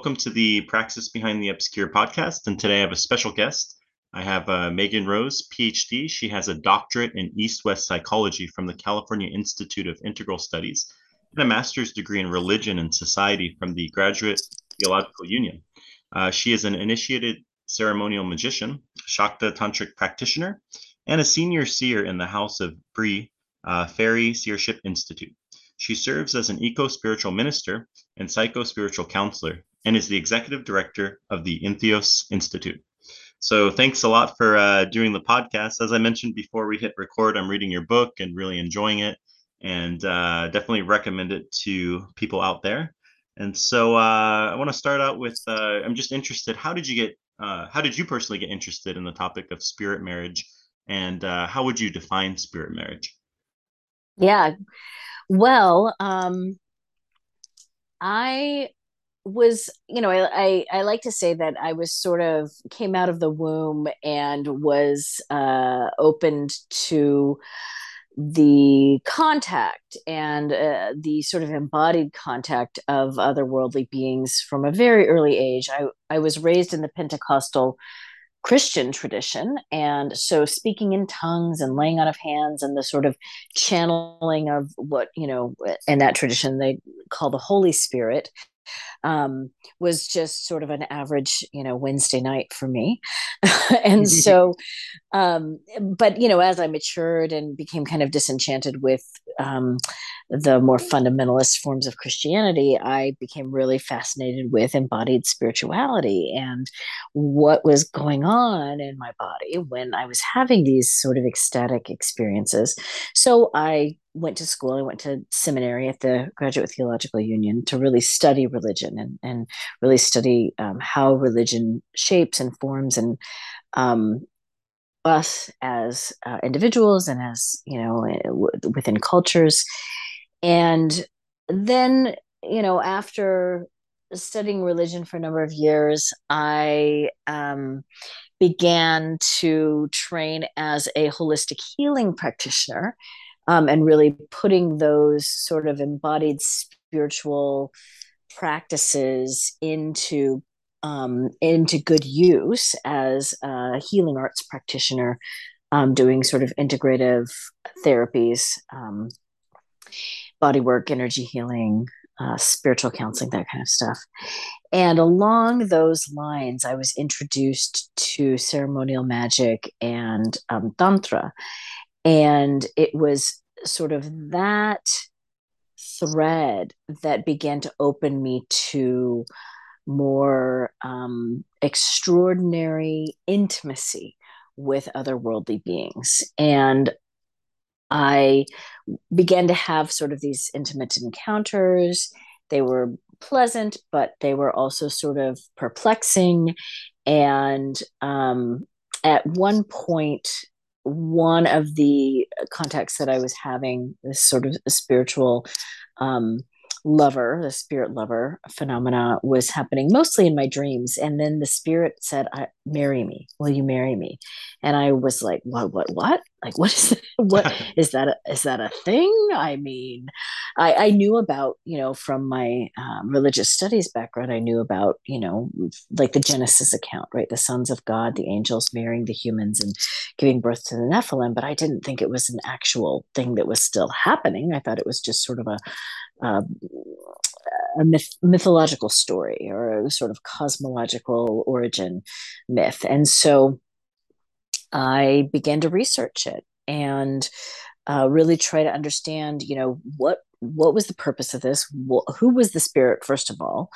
welcome to the Praxis Behind the Obscure podcast. And today I have a special guest. I have uh, Megan Rose, PhD. She has a doctorate in East West psychology from the California Institute of Integral Studies and a master's degree in religion and society from the Graduate Theological Union. Uh, she is an initiated ceremonial magician, Shakta tantric practitioner, and a senior seer in the House of Brigh uh, Fairy Seership Institute. She serves as an eco spiritual minister and psycho spiritual counselor and is the executive director of the Entheos Institute. So, thanks a lot for uh, doing the podcast. As I mentioned before we hit record, I'm reading your book and really enjoying it, and uh, definitely recommend it to people out there. And so, uh, I want to start out with uh, I'm just interested. How did you get? Uh, how did you personally get interested in the topic of spirit marriage, and uh, how would you define spirit marriage? Yeah, well, um, I was, you know, I, I, I like to say that I was sort of came out of the womb and was uh, opened to the contact and uh, the sort of embodied contact of otherworldly beings from a very early age. I, I was raised in the Pentecostal Christian tradition. And so speaking in tongues and laying on of hands and the sort of channeling of what, you know, in that tradition they call the Holy Spirit um, was just sort of an average, you know, Wednesday night for me. and so, um, but, you know, as I matured and became kind of disenchanted with um, the more fundamentalist forms of Christianity, I became really fascinated with embodied spirituality and what was going on in my body when I was having these sort of ecstatic experiences. So I went to school. I went to seminary at the Graduate Theological Union to really study religion and, and really study um, how religion shapes and forms and um, us as uh, individuals and as you know w- within cultures. And then you know after studying religion for a number of years, I um, began to train as a holistic healing practitioner um, and really putting those sort of embodied spiritual practices into um, into good use as a healing arts practitioner, um, doing sort of integrative therapies, um, body work, energy healing, uh, spiritual counseling, that kind of stuff. And along those lines, I was introduced to ceremonial magic and um, tantra and it was sort of that thread that began to open me to more um, extraordinary intimacy with otherworldly beings. And I began to have sort of these intimate encounters. They were pleasant, but they were also sort of perplexing. And um, at one point, one of the contacts that I was having, this sort of spiritual um, lover, the spirit lover phenomena was happening mostly in my dreams. And then the spirit said, marry me. Will you marry me? And I was like, what, what, what? Like, what is, that? what is that? A, is that a thing? I mean, I, I knew about, you know, from my um, religious studies background, I knew about, you know, like the Genesis account, right? The sons of God, the angels marrying the humans and giving birth to the Nephilim. But I didn't think it was an actual thing that was still happening. I thought it was just sort of a, uh, a myth, mythological story or a sort of cosmological origin myth. And so I began to research it and uh, really try to understand, you know, what what was the purpose of this? who was the spirit, first of all,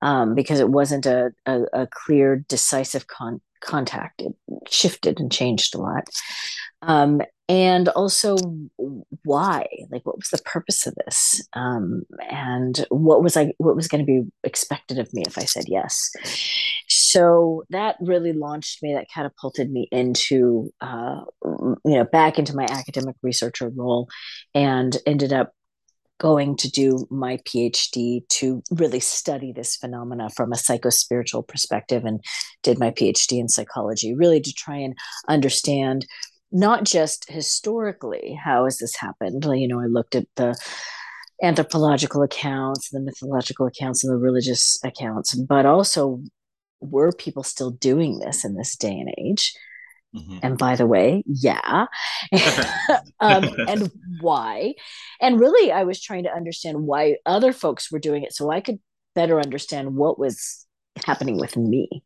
um, because it wasn't a, a, a clear, decisive con- contact. It shifted and changed a lot. Um, and also why? Like what was the purpose of this? Um, and what was i what was going to be expected of me if i said yes? So that really launched me that catapulted me into uh, you know back into my academic researcher role and ended up going to do my phd to really study this phenomena from a psychospiritual perspective and did my phd in psychology really to try and understand not just historically how has this happened you know i looked at the anthropological accounts, the mythological accounts, and the religious accounts, but also were people still doing this in this day and age? Mm-hmm. And by the way, yeah. um, and why? And really, I was trying to understand why other folks were doing it so I could better understand what was happening with me.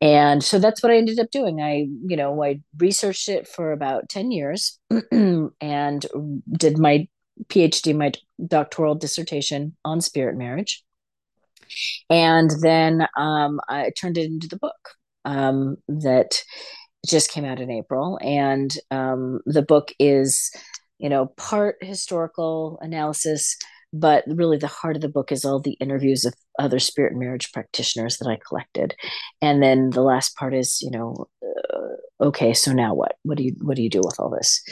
And so that's what I ended up doing. I, you know, I researched it for about 10 years and did my PhD, my doctoral dissertation on spirit marriage. And then um, I turned it into the book um, that just came out in April. And um, the book is, you know, part historical analysis, but really the heart of the book is all the interviews of other spirit marriage practitioners that I collected. And then the last part is, you know, uh, okay, so now what? What do you what do you do with all this?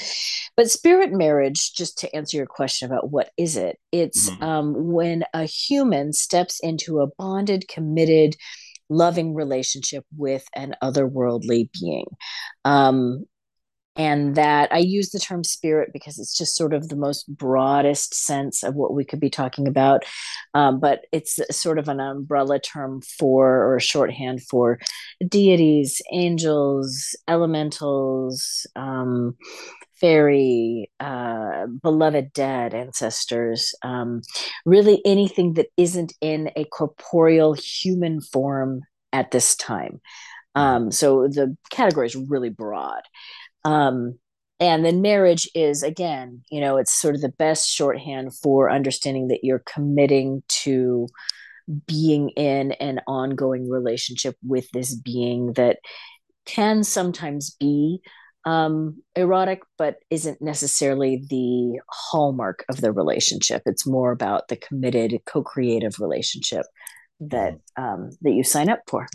But spirit marriage, just to answer your question about what is it, it's mm-hmm. um, when a human steps into a bonded, committed, loving relationship with an otherworldly being. Um, and that I use the term spirit because it's just sort of the most broadest sense of what we could be talking about. Um, but it's sort of an umbrella term for or a shorthand for deities, angels, elementals, um, fairy, uh, beloved dead ancestors, um, really anything that isn't in a corporeal human form at this time. Um, so the category is really broad. Um, and then marriage is again, you know, it's sort of the best shorthand for understanding that you're committing to being in an ongoing relationship with this being that can sometimes be um, erotic, but isn't necessarily the hallmark of the relationship. It's more about the committed, co-creative relationship that mm-hmm. um, that you sign up for.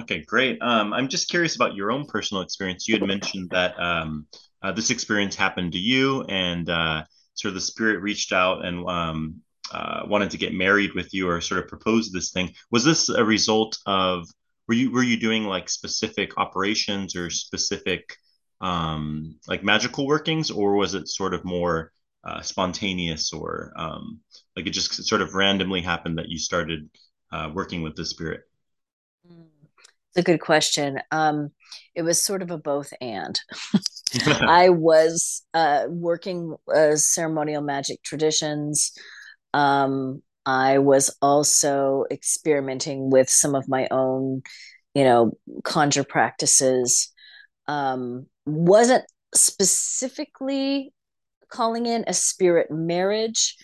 Okay, great. Um, I'm just curious about your own personal experience. You had mentioned that um, uh, this experience happened to you, and uh, sort of the spirit reached out and um, uh, wanted to get married with you, or sort of proposed this thing. Was this a result of were you were you doing like specific operations or specific um, like magical workings, or was it sort of more uh, spontaneous, or um, like it just sort of randomly happened that you started uh, working with the spirit? It's a good question. Um, it was sort of a both and. I was uh, working uh, ceremonial magic traditions. Um, I was also experimenting with some of my own, you know, conjure practices. Um, wasn't specifically calling in a spirit marriage,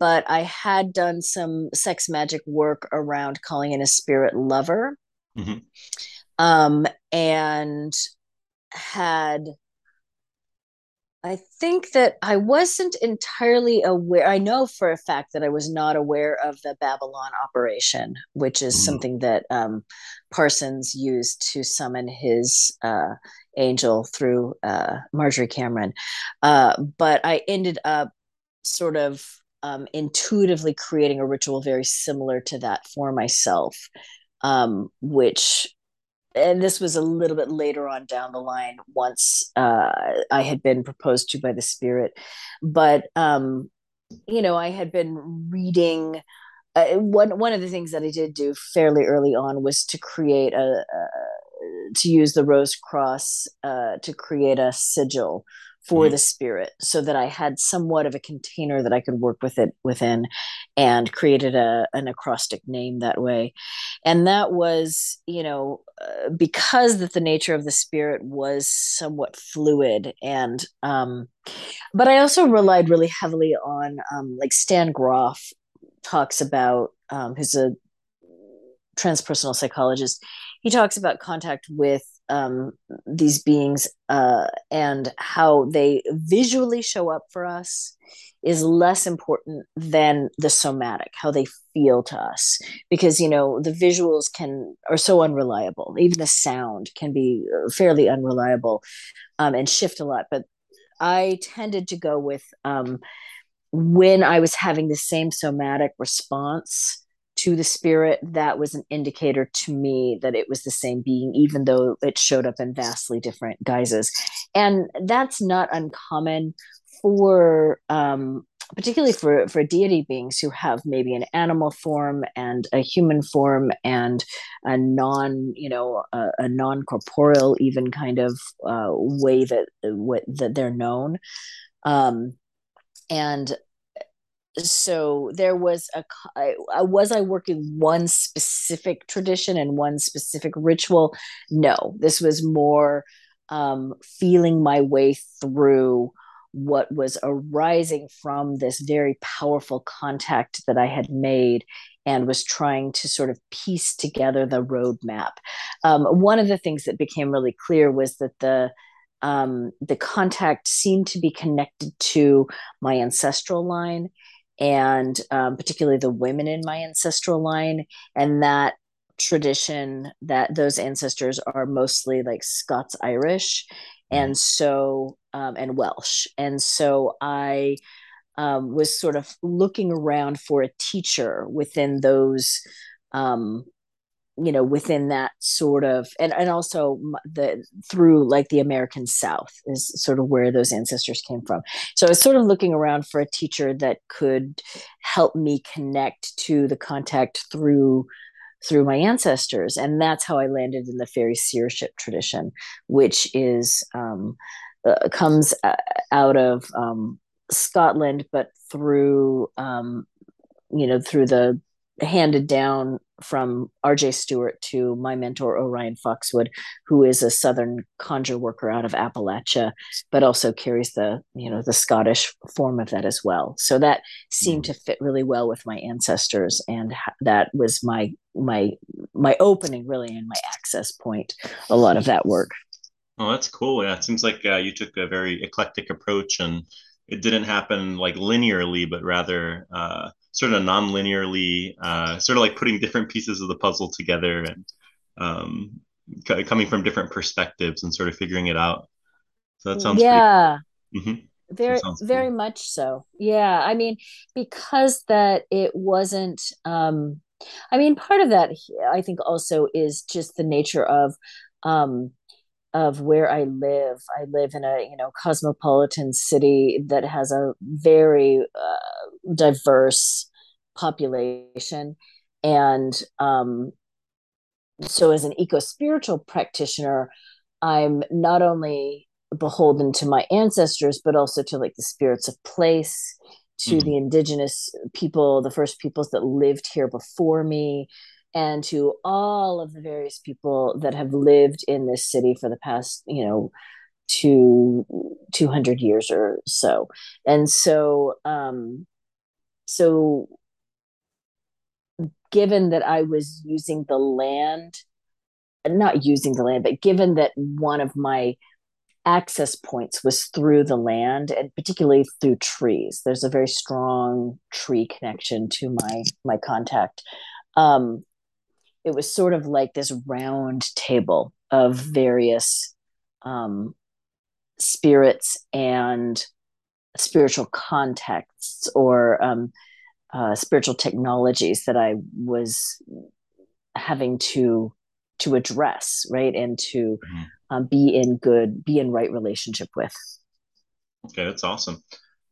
but I had done some sex magic work around calling in a spirit lover. Mm-hmm. Um, and had I think that I wasn't entirely aware. I know for a fact that I was not aware of the Babalon operation, which is mm. something that um, Parsons used to summon his uh, angel through uh, Marjorie Cameron. Uh, but I ended up sort of um, intuitively creating a ritual very similar to that for myself, um, which and this was a little bit later on down the line once uh, I had been proposed to by the spirit. But, um, you know, I had been reading. Uh, one one of the things that I did do fairly early on was to create a, a to use the rose cross uh, to create a sigil for mm-hmm. the spirit so that I had somewhat of a container that I could work with it within and created a an acrostic name that way and that was you know uh, because that the nature of the spirit was somewhat fluid and um but I also relied really heavily on um like Stan Grof talks about um who's a transpersonal psychologist he talks about contact with um, these beings uh, and how they visually show up for us is less important than the somatic how they feel to us. Because you know the visuals can are so unreliable. Even the sound can be uh, fairly unreliable um, and shift a lot. But i tended to go with um, when i was having the same somatic response to the spirit, that was an indicator to me that it was the same being, even though it showed up in vastly different guises. And that's not uncommon for um, particularly for for deity beings who have maybe an animal form and a human form and a non you know a, a non corporeal even kind of uh, way that what that they're known um, and so there was a was i working one specific tradition and one specific ritual no this was more um, feeling my way through what was arising from this very powerful contact that I had made and was trying to sort of piece together the roadmap. Um, one of the things that became really clear was that the um, the contact seemed to be connected to my ancestral line and um, particularly the women in my ancestral line and that tradition that those ancestors are mostly like scots irish and so um, and Welsh. And so I um, was sort of looking around for a teacher within those, um, you know, within that sort of, and and also the through like the American South is sort of where those ancestors came from. So I was sort of looking around for a teacher that could help me connect to the contact through through my ancestors. And that's how I landed in the fairy seership tradition, which is um, uh, comes uh, out of um, Scotland, but through um, you know through the handed down from RJ Stewart to my mentor Orion Foxwood, who is a Southern conjure worker out of Appalachia, but also carries the you know the Scottish form of that as well. So that seemed mm-hmm. to fit really well with my ancestors, and that was my my my opening really and my access point. A lot of that work. Oh, that's cool. Yeah, it seems like uh, you took a very eclectic approach, and it didn't happen like linearly, but rather. Uh, sort of non-linearly, uh, sort of like putting different pieces of the puzzle together and um, c- coming from different perspectives and sort of figuring it out. So that sounds yeah. Mm-hmm. Very, very cool. much so. Yeah, I mean, because that it wasn't. Um, I mean, part of that I think also is just the nature of um, of where I live. I live in a you know cosmopolitan city that has a very uh, diverse population, and um, so as an eco spiritual practitioner, I'm not only beholden to my ancestors, but also to like the spirits of place, to mm-hmm. the indigenous people, the first peoples that lived here before me, and to all of the various people that have lived in this city for the past, you know, two 200 years or so. And so, um, so given that I was using the land, not using the land, but given that one of my access points was through the land and particularly through trees there's a very strong tree connection to my my contact. Um, it was sort of like this round table of various um, spirits and spiritual contexts or um, uh, spiritual technologies that I was having to to address, right, and to mm-hmm. um, be in good, be in right relationship with. Okay, that's awesome.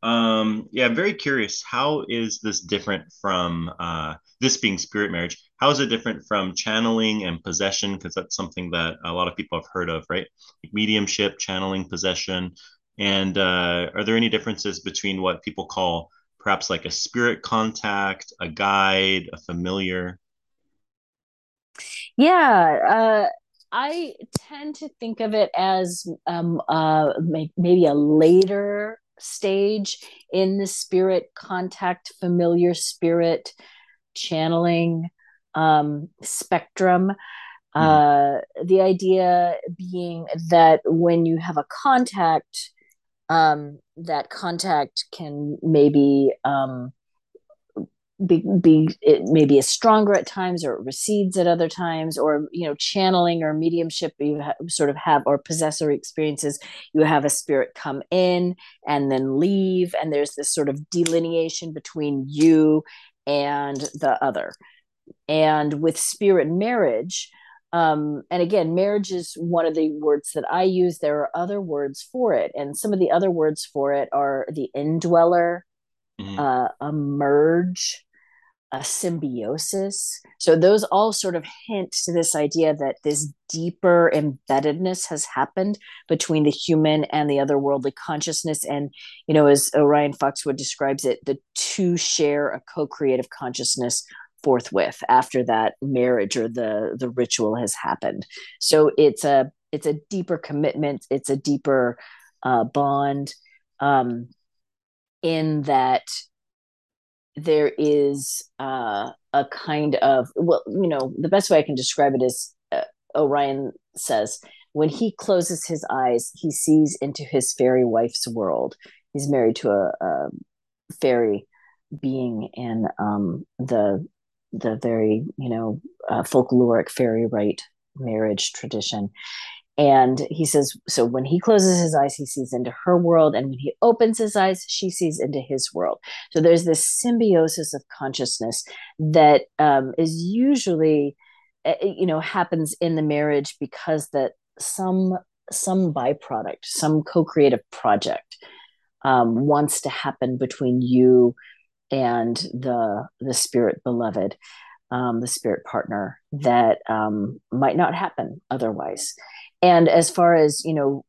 Um, yeah, I'm very curious. How is this different from uh, this being spirit marriage? How is it different from channeling and possession? Because that's something that a lot of people have heard of, right? Like mediumship, channeling, possession. And uh, are there any differences between what people call perhaps like a spirit contact, a guide, a familiar? Yeah, uh, I tend to think of it as um, uh, maybe a later stage in the spirit contact, familiar spirit channeling um, spectrum. Mm-hmm. Uh, the idea being that when you have a contact, um, that contact can maybe um, be, be it maybe is stronger at times or it recedes at other times or you know channeling or mediumship you ha- sort of have or possessory experiences you have a spirit come in and then leave and there's this sort of delineation between you and the other. And with spirit marriage um, and again marriage is one of the words that i use there are other words for it and some of the other words for it are the indweller mm-hmm. uh, a merge, a symbiosis. So those all sort of hint to this idea that this deeper embeddedness has happened between the human and the otherworldly consciousness. And, you know, as Orion Foxwood describes it, the two share a co-creative consciousness forthwith after that marriage or the the ritual has happened. So it's a it's a deeper commitment, it's a deeper uh, bond um, in that there is uh, a kind of well you know the best way i can describe it is uh, orion says when he closes his eyes he sees into his fairy wife's world he's married to a, a fairy being in um, the the very you know uh, folkloric fairy rite marriage tradition and he says, so when he closes his eyes, he sees into her world. And when he opens his eyes, she sees into his world. So there's this symbiosis of consciousness that um, is usually, eh, eh, you know, happens in the marriage because that some some byproduct, some co-creative project um, wants to happen between you and the the spirit beloved, um, the spirit partner that um, might not happen otherwise. And as far as you know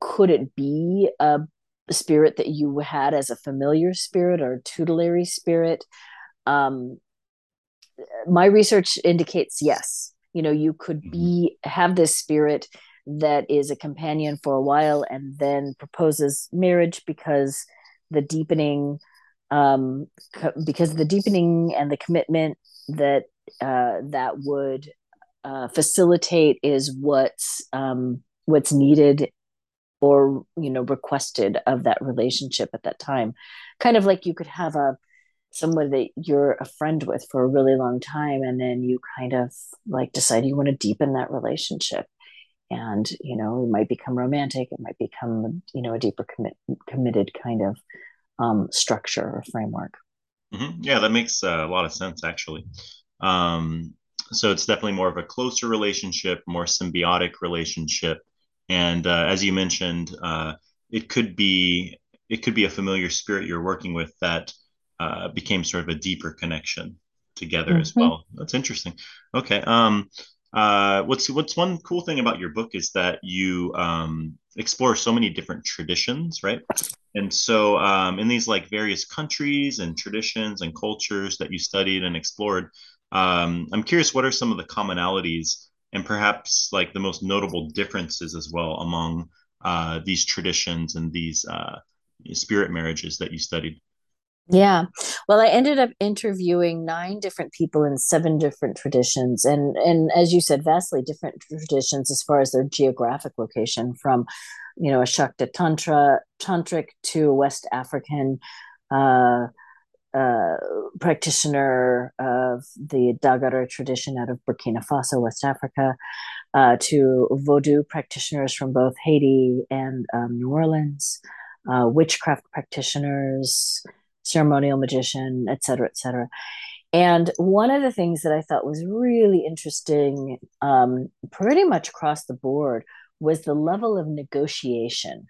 could it be a spirit that you had as a familiar spirit or tutelary spirit? Um, my research indicates yes. You know you could be mm-hmm. have this spirit that is a companion for a while and then proposes marriage because the deepening um, co- because the deepening and the commitment that uh, that would uh, facilitate is what's um, what's needed or you know requested of that relationship at that time. Kind of like you could have a someone that you're a friend with for a really long time and then you kind of like decide you want to deepen that relationship. And you know it might become romantic it might become you know a deeper commit, committed kind of um, structure or framework mm-hmm. yeah that makes uh, a lot of sense actually um, so it's definitely more of a closer relationship, more symbiotic relationship. And uh, as you mentioned, uh, it could be it could be a familiar spirit you're working with that uh, became sort of a deeper connection together mm-hmm. as well. That's interesting. Okay. Um, uh, what's what's one cool thing about your book is that you um, explore so many different traditions, right? And so um, in these like various countries and traditions and cultures that you studied and explored, um, I'm curious, what are some of the commonalities and perhaps like the most notable differences as well among uh, these traditions and these uh, spirit marriages that you studied? Yeah. Well, I ended up interviewing nine different people in seven different traditions and and as you said vastly different traditions as far as their geographic location from you know a Shakta tantra tantric to West African uh uh, practitioner of the Dagara tradition out of Burkina Faso, West Africa, uh, to Vodou practitioners from both Haiti and um, New Orleans, uh, witchcraft practitioners, ceremonial magician, et cetera, et cetera. And one of the things that I thought was really interesting, um, pretty much across the board, was the level of negotiation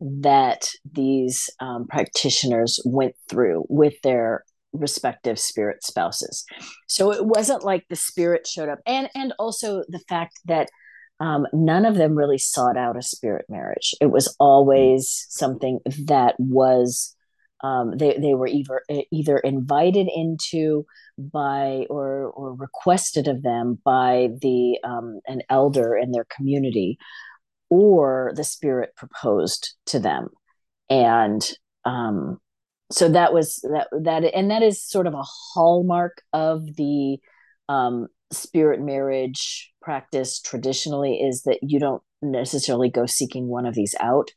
that these um, practitioners went through with their respective spirit spouses. So it wasn't like the spirit showed up, and and also the fact that um, none of them really sought out a spirit marriage. It was always something that was um, they they were either either invited into by or or requested of them by the um, an elder in their community or the spirit proposed to them. And um, so that was that that and that is sort of a hallmark of the um, spirit marriage practice traditionally is that you don't necessarily go seeking one of these out.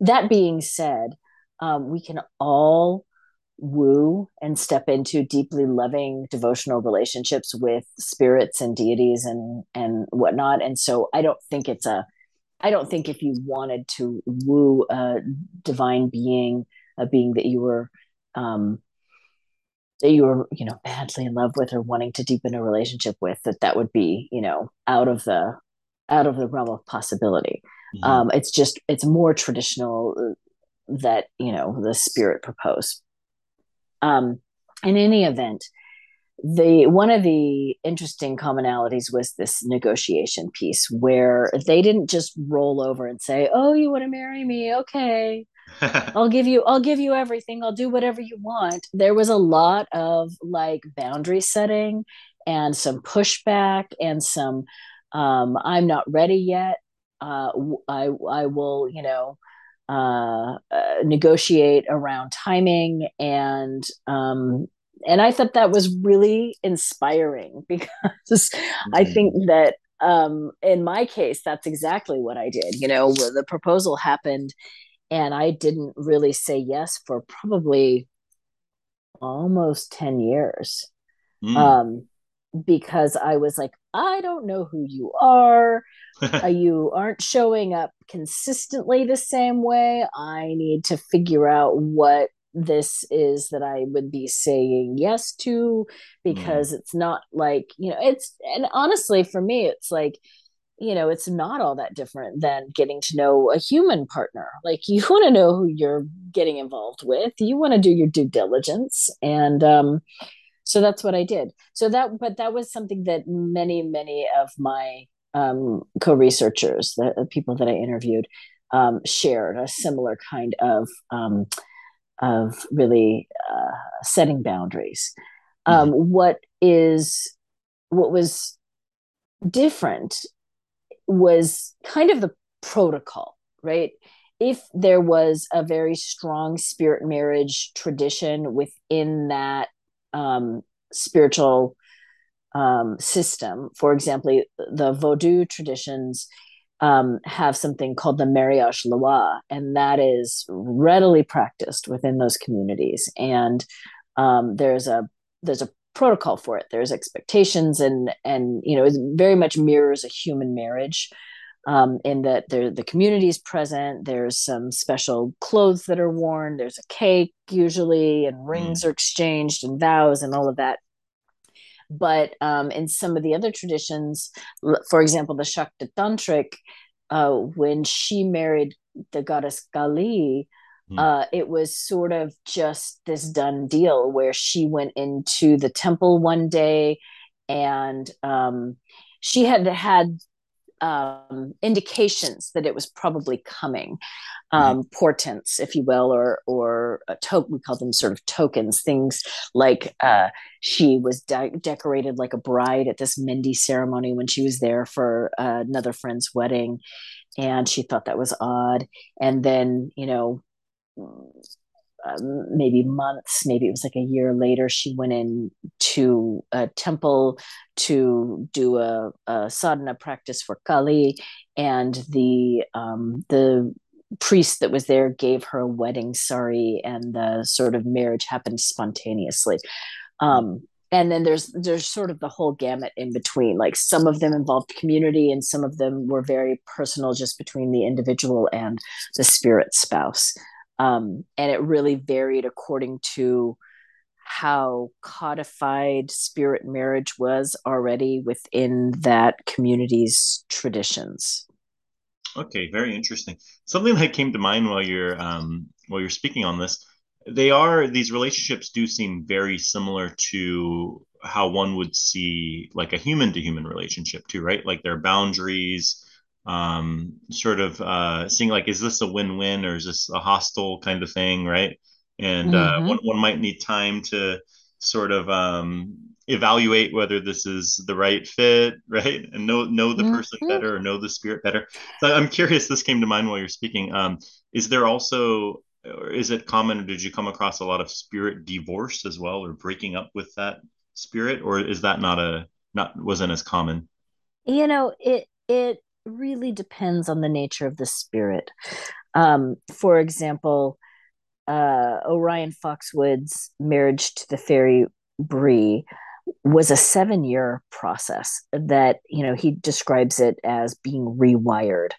That being said um, we can all woo and step into deeply loving devotional relationships with spirits and deities and and whatnot and so i don't think it's a I don't think if you wanted to woo a divine being, a being that you were um, that you were, you know, badly in love with or wanting to deepen a relationship with, that that would be, you know, out of the out of the realm of possibility. Mm-hmm. Um, it's just it's more traditional that you know the spirit proposed. Um, in any event, the one of the interesting commonalities was this negotiation piece where they didn't just roll over and say, "Oh, you want to marry me? Okay." I'll give you I'll give you everything. I'll do whatever you want. There was a lot of like boundary setting and some pushback and some um, I'm not ready yet. Uh, I I will, you know, uh, uh, negotiate around timing and um, and I thought that was really inspiring because mm-hmm. I think that um, in my case, that's exactly what I did. You know, the proposal happened, and I didn't really say yes for probably almost 10 years. Mm. Um, because I was like, I don't know who you are. uh, you aren't showing up consistently the same way. I need to figure out what this is that I would be saying yes to because mm. it's not like, you know, it's, and honestly, for me, it's like, you know, it's not all that different than getting to know a human partner. Like, you want to know who you're getting involved with, you want to do your due diligence. And, um, so that's what I did. So that, but that was something that many, many of my um, co-researchers, the, the people that I interviewed, um, shared a similar kind of um, of really uh, setting boundaries. Um, mm-hmm. What is what was different was kind of the protocol, right? If there was a very strong spirit marriage tradition within that um, spiritual um, system, for example, the Vodou traditions um, have something called the mariage lwa, and that is readily practiced within those communities. And um, there's a there's a protocol for it. There's expectations, and and you know it very much mirrors a human marriage. Um, in that there, the community is present. There's some special clothes that are worn. There's a cake usually, and rings mm. are exchanged, and vows, and all of that. But um, in some of the other traditions, for example, the Shakta Tantric, uh, when she married the goddess Kali, mm. uh, it was sort of just this done deal where she went into the temple one day and um, she had had um, indications that it was probably coming, mm-hmm. um, mm-hmm. portents, if you will, or or to- we call them sort of tokens, things like uh, she was de- decorated like a bride at this Mehndi ceremony when she was there for uh, another friend's wedding, and she thought that was odd, and then you know um, maybe months, maybe it was like a year later, she went in to a temple to do a, a sadhana practice for Kali, and the um, the priest that was there gave her a wedding sari, and the sort of marriage happened spontaneously. Um, and then there's there's sort of the whole gamut in between like some of them involved community and some of them were very personal just between the individual and the spirit spouse um, and it really varied according to how codified spirit marriage was already within that community's traditions. Okay, very interesting. Something that came to mind while you're um, while you're speaking on this, they are these relationships do seem very similar to how one would see like a human to human relationship too, right? Like their boundaries, um, sort of uh, seeing like, is this a win-win or is this a hostile kind of thing, right? And uh, mm-hmm. uh, one, one might need time to sort of um, evaluate whether this is the right fit, right? And know know the mm-hmm. person better or know the spirit better. So I'm curious. This came to mind while you're speaking. Um, is there also, or is it common, or did you come across a lot of spirit divorce as well, or breaking up with that spirit, or is that not a not wasn't as common? You know, it it really depends on the nature of the spirit. Um, for example, uh, Orion Foxwood's marriage to the fairy Bree was a seven year process that, you know, he describes it as being rewired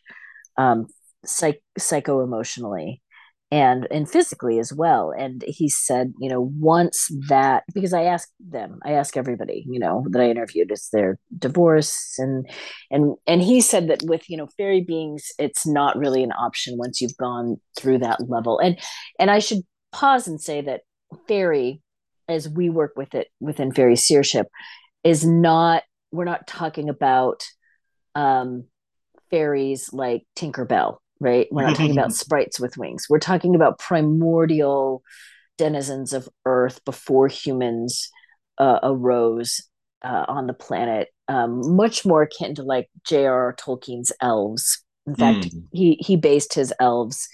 um, psych- psycho emotionally and and physically as well and he said you know once that because i asked them i ask everybody you know that i interviewed is their divorce? And and and he said that with you know fairy beings it's not really an option once you've gone through that level. And and i should pause and say that fairy as we work with it within fairy seership is not we're not talking about um, fairies like Tinkerbell, right? We're not talking about sprites with wings. We're talking about primordial denizens of Earth before humans uh, arose uh, on the planet, um, much more akin to like J.R.R. Tolkien's elves. In fact, mm. he he based his elves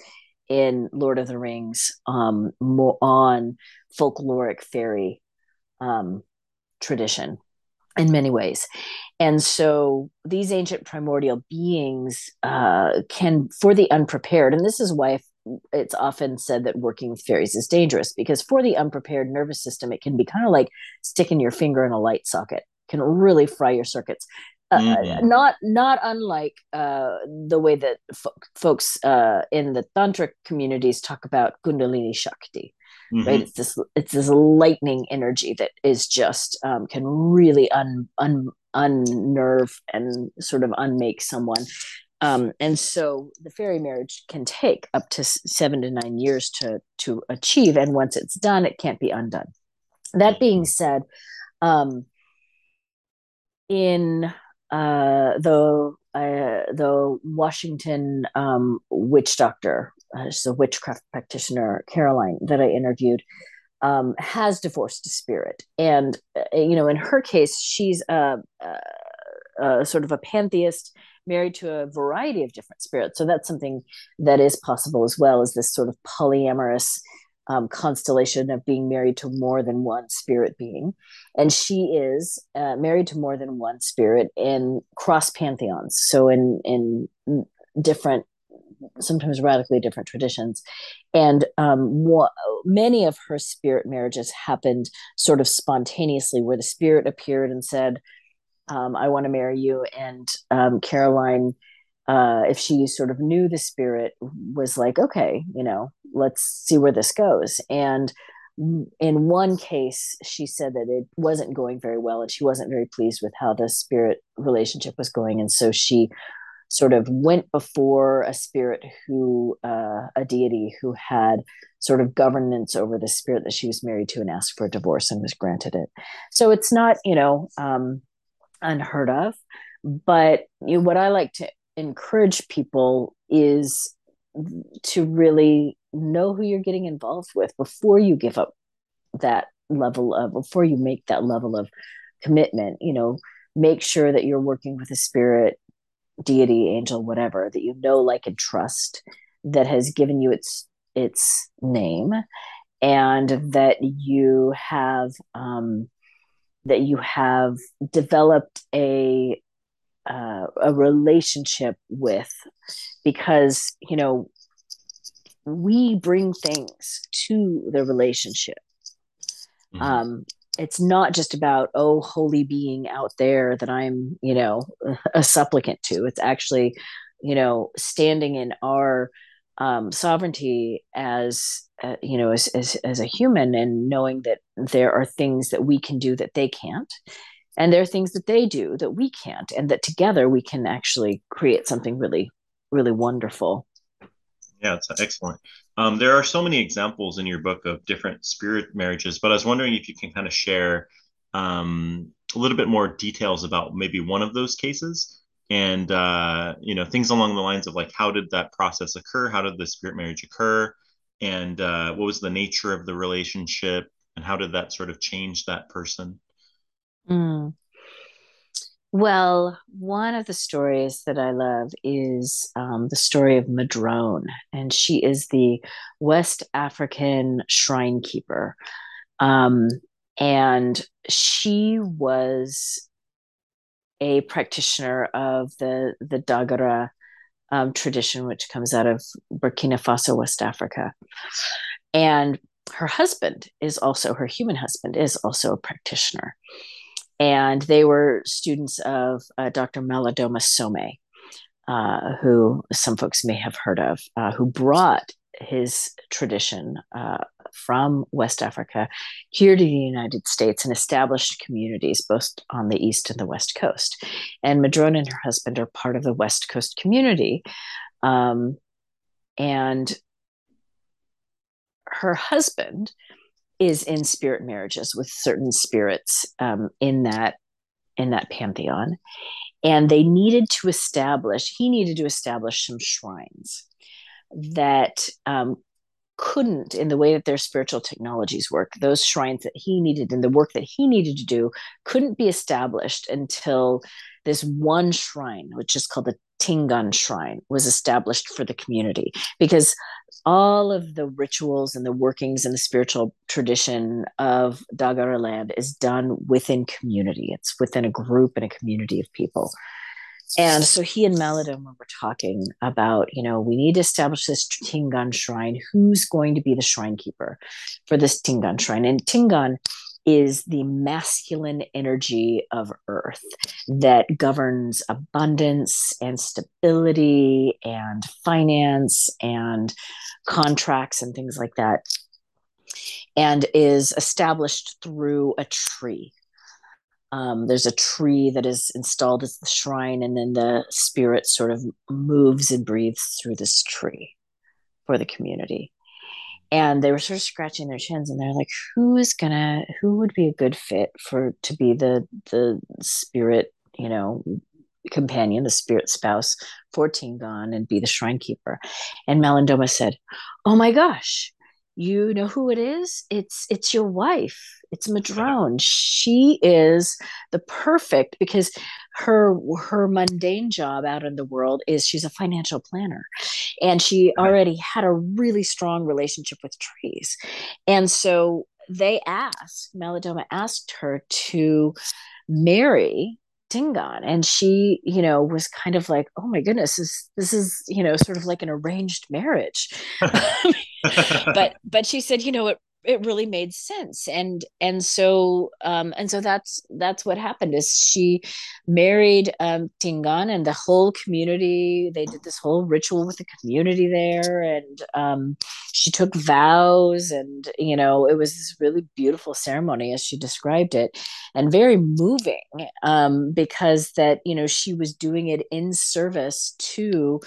in Lord of the Rings um, more on folkloric fairy um, tradition in many ways. And so these ancient primordial beings uh, can, for the unprepared, and this is why it's often said that working with fairies is dangerous because for the unprepared nervous system, it can be kind of like sticking your finger in a light socket, can really fry your circuits. Uh, mm-hmm. not not unlike uh, the way that fo- folks uh, in the tantric communities talk about kundalini shakti mm-hmm. right? It's this it's this lightning energy that is just um, can really un, un unnerve and sort of unmake someone. Um, and so the fairy marriage can take up to seven to nine years to to achieve, and once it's done, it can't be undone. That being said, um, in uh, the uh, the Washington um, witch doctor uh, she's a witchcraft practitioner, Caroline, that I interviewed, um, has divorced a spirit. And, uh, you know, in her case, she's a, a, a, sort of a pantheist married to a variety of different spirits. So that's something that is possible as well as this sort of polyamorous um, constellation of being married to more than one spirit being. And she is uh, married to more than one spirit in cross pantheons. So in, in different sometimes radically different traditions. And um, many of her spirit marriages happened sort of spontaneously, where the spirit appeared and said, um, I want to marry you. And um, Caroline, uh, if she sort of knew the spirit, was like, okay, you know, let's see where this goes. And in one case, she said that it wasn't going very well and she wasn't very pleased with how the spirit relationship was going. And so she sort of went before a spirit who uh, a deity who had sort of governance over the spirit that she was married to and asked for a divorce and was granted it. So it's not you know um, unheard of but you know, what i like to encourage people is to really know who you're getting involved with before you give up that level of before you make that level of commitment you know make sure that you're working with a spirit deity, angel, whatever that you know, like, and trust that has given you its its name, and that you have um, that you have developed a uh, a relationship with, because you know we bring things to the relationship. Mm-hmm. Um, it's not just about oh holy being out there that i'm you know a supplicant to. It's actually you know standing in our um, sovereignty as uh, you know as, as as a human and knowing that there are things that we can do that they can't and there are things that they do that we can't and that together we can actually create something really really wonderful yeah, it's excellent. Um, there are so many examples in your book of different spirit marriages, but I was wondering if you can kind of share um, a little bit more details about maybe one of those cases and uh, you know things along the lines of like how did that process occur how did the spirit marriage occur and uh, what was the nature of the relationship and how did that sort of change that person mm. Well, one of the stories that I love is um, the story of Madrone, and she is the West African shrine keeper. Um, and she was a practitioner of the, the Dagara um, tradition, which comes out of Burkina Faso, West Africa. And her husband is also, her human husband is also a practitioner and they were students of uh, Dr. Malidoma Some, uh, who some folks may have heard of, uh, who brought his tradition uh, from West Africa here to the United States and established communities both on the East and the West Coast. And Madrone and her husband are part of the West Coast community. Um, and her husband is in spirit marriages with certain spirits um, in that in that pantheon. And they needed to establish he needed to establish some shrines that um, couldn't in the way that their spiritual technologies work those shrines that he needed and the work that he needed to do couldn't be established until this one shrine which is called the tingan shrine was established for the community. Because all of the rituals and the workings and the spiritual tradition of Dagara land is done within community. It's within a group and a community of people. And so he and Malidoma were talking about, you know, we need to establish this Tingan shrine. Who's going to be the shrine keeper for this Tingan shrine? And Tingan is the masculine energy of earth that governs abundance and stability and finance and contracts and things like that and is established through a tree um, there's a tree that is installed as the shrine, and then the spirit sort of moves and breathes through this tree for the community. And they were sort of scratching their chins, and they're like, "Who's gonna? Who would be a good fit for to be the the spirit? You know, companion, the spirit spouse for Tingan, and be the shrine keeper?" And Malidoma said, "Oh my gosh." You know who it is? It's it's your wife it's Madrone. She is the perfect because her her mundane job out in the world is she's a financial planner and she already had a really strong relationship with trees. And so they asked, Malidoma asked her to marry Tingan and she you know was kind of like oh my goodness this this is you know sort of like an arranged marriage but but she said you know it it really made sense. And and so um and so that's that's what happened is she married um tingan and the whole community. They did this whole ritual with the community there. And um she took vows and you know it was this really beautiful ceremony as she described it and very moving um because that you know she was doing it in service to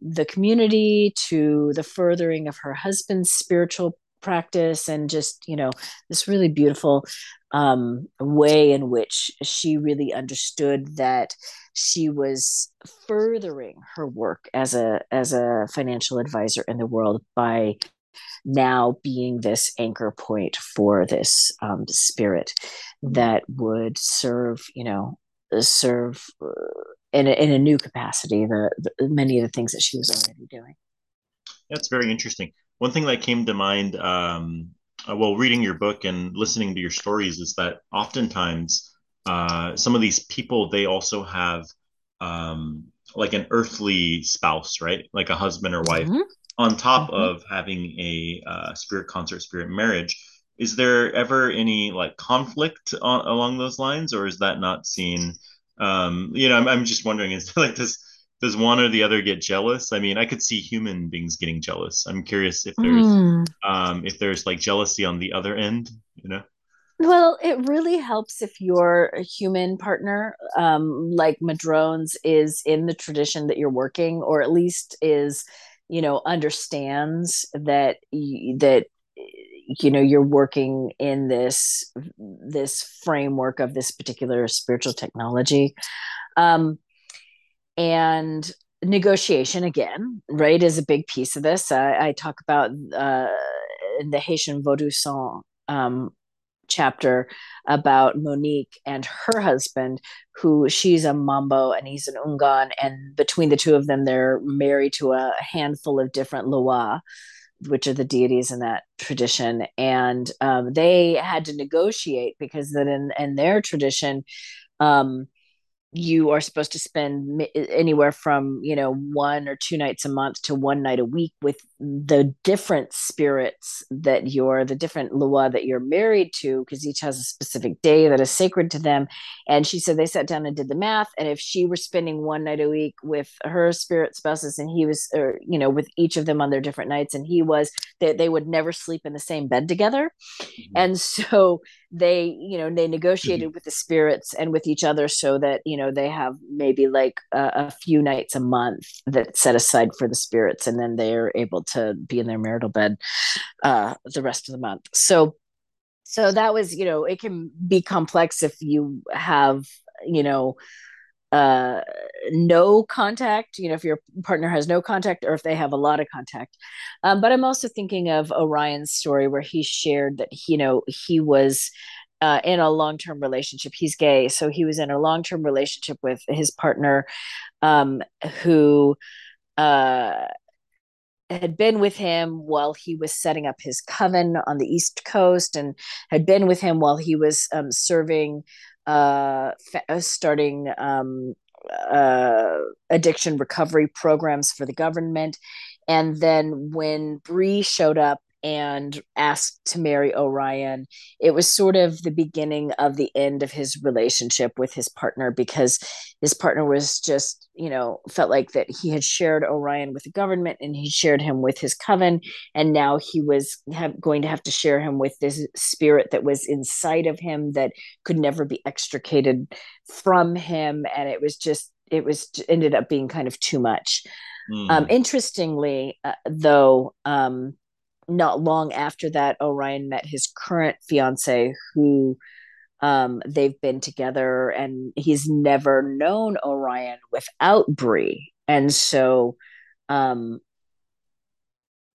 the community to the furthering of her husband's spiritual practice and just you know this really beautiful um, way in which she really understood that she was furthering her work as a as a financial advisor in the world by now being this anchor point for this um, spirit that would serve you know serve uh, in a, in a new capacity the, the many of the things that she was already doing that's very interesting one thing that came to mind um, uh, while reading your book and listening to your stories is that oftentimes uh, some of these people they also have um, like an earthly spouse, right? Like a husband or wife, mm-hmm. on top mm-hmm. of having a uh, spirit consort, spirit marriage. Is there ever any like conflict on, along those lines, or is that not seen? Um, you know, I'm, I'm just wondering, is like does does one or the other get jealous? I mean, I could see human beings getting jealous. I'm curious if there's mm. um, if there's like jealousy on the other end, you know. Well, it really helps if your human partner, um, like Madrone's, is in the tradition that you're working, or at least is, you know, understands that that you know you're working in this this framework of this particular spiritual technology. Um, and negotiation again right is a big piece of this i, I talk about uh, in the haitian vodou song um, chapter about monique and her husband who she's a mambo and he's an ungan and between the two of them they're married to a handful of different loa which are the deities in that tradition. And um, they had to negotiate because then in, in their tradition um, you are supposed to spend anywhere from you know one or two nights a month to one night a week with the different spirits that you're the different lwa that you're married to because each has a specific day that is sacred to them and she said they sat down and did the math and if she were spending one night a week with her spirit spouses and he was or you know with each of them on their different nights and he was that they, they would never sleep in the same bed together mm-hmm. and so they you know they negotiated mm-hmm. with the spirits and with each other so that you know they have maybe like a, a, few nights a month that set aside for the spirits and then they're able to be in their marital bed uh the rest of the month so so that was you know it can be complex if you have you know uh no contact you know if your partner has no contact or if they have a lot of contact. Um, but i'm also thinking of orion's story where he shared that you know he was uh, in a long-term relationship. He's gay so he was in a long-term relationship with his partner um, who uh, had been with him while he was setting up his coven on the East Coast and had been with him while he was um, serving, uh, fa- starting um, uh, addiction recovery programs for the government. And then when Brigh showed up and asked to marry Orion, it was sort of the beginning of the end of his relationship with his partner because his partner was just, you know, felt like that he had shared Orion with the government and he shared him with his coven. And now he was have, going to have to share him with this spirit that was inside of him that could never be extricated from him. And it was just, it was ended up being kind of too much. Mm. Um, interestingly, uh, though, um, not long after that, Orion met his current fiance, who um, they've been together, and he's never known Orion without Brigh, and so, um,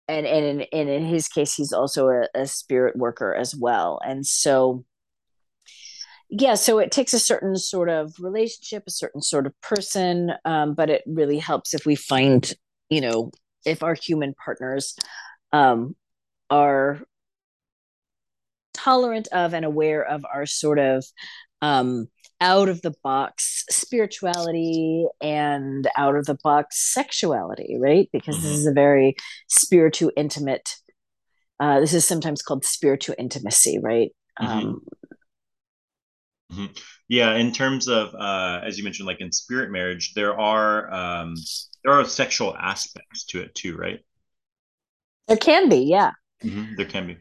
and and in, and in his case, he's also a, a spirit worker as well, and so. Yeah, so it takes a certain sort of relationship, a certain sort of person, um, but it really helps if we find, you know, if our human partners um, are tolerant of and aware of our sort of um, out of the box spirituality and out of the box sexuality, right? Because mm-hmm. this is a very spiritual intimate. Uh, this is sometimes called spiritual intimacy, right? Mm-hmm. Um, mm-hmm. Yeah, in terms of uh, as you mentioned, like in spirit marriage, there are um, there are sexual aspects to it too, right? There can be, yeah. Mm-hmm, there can be.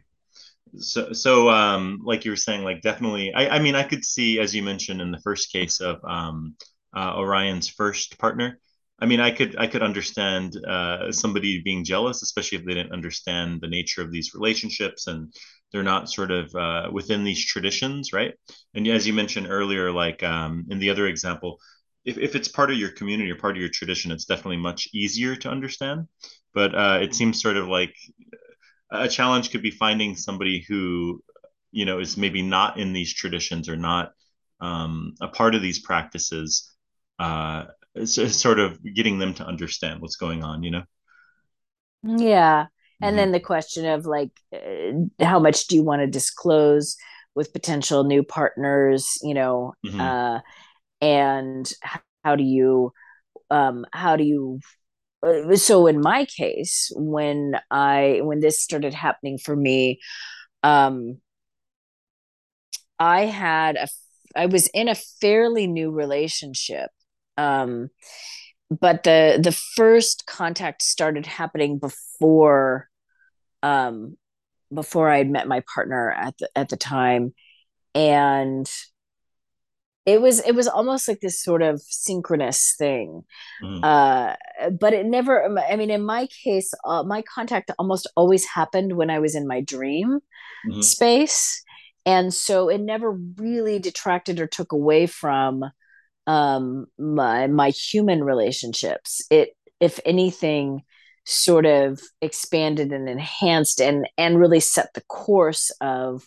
So, so um, like you were saying, like definitely. I, I mean, I could see, as you mentioned in the first case of um, uh, Orion's first partner. I mean, I could I could understand uh, somebody being jealous, especially if they didn't understand the nature of these relationships and they're not sort of uh, within these traditions, right? And as you mentioned earlier, like um, in the other example, if, if it's part of your community or part of your tradition, it's definitely much easier to understand. But uh, it seems sort of like a challenge could be finding somebody who you know is maybe not in these traditions or not um, a part of these practices uh, sort of getting them to understand what's going on you know yeah and mm-hmm. then the question of like uh, how much do you want to disclose with potential new partners you know mm-hmm. uh, and how do you um, how do you so in my case when i when this started happening for me um i had a i was in a fairly new relationship um but the the first contact started happening before um before i had met my partner at the at the time. And it was it was almost like this sort of synchronous thing mm. uh, but it never um, i mean in my case uh, my contact almost always happened when i was in my dream mm-hmm. space and so it never really detracted or took away from um, my my human relationships it if anything sort of expanded and enhanced and and really set the course of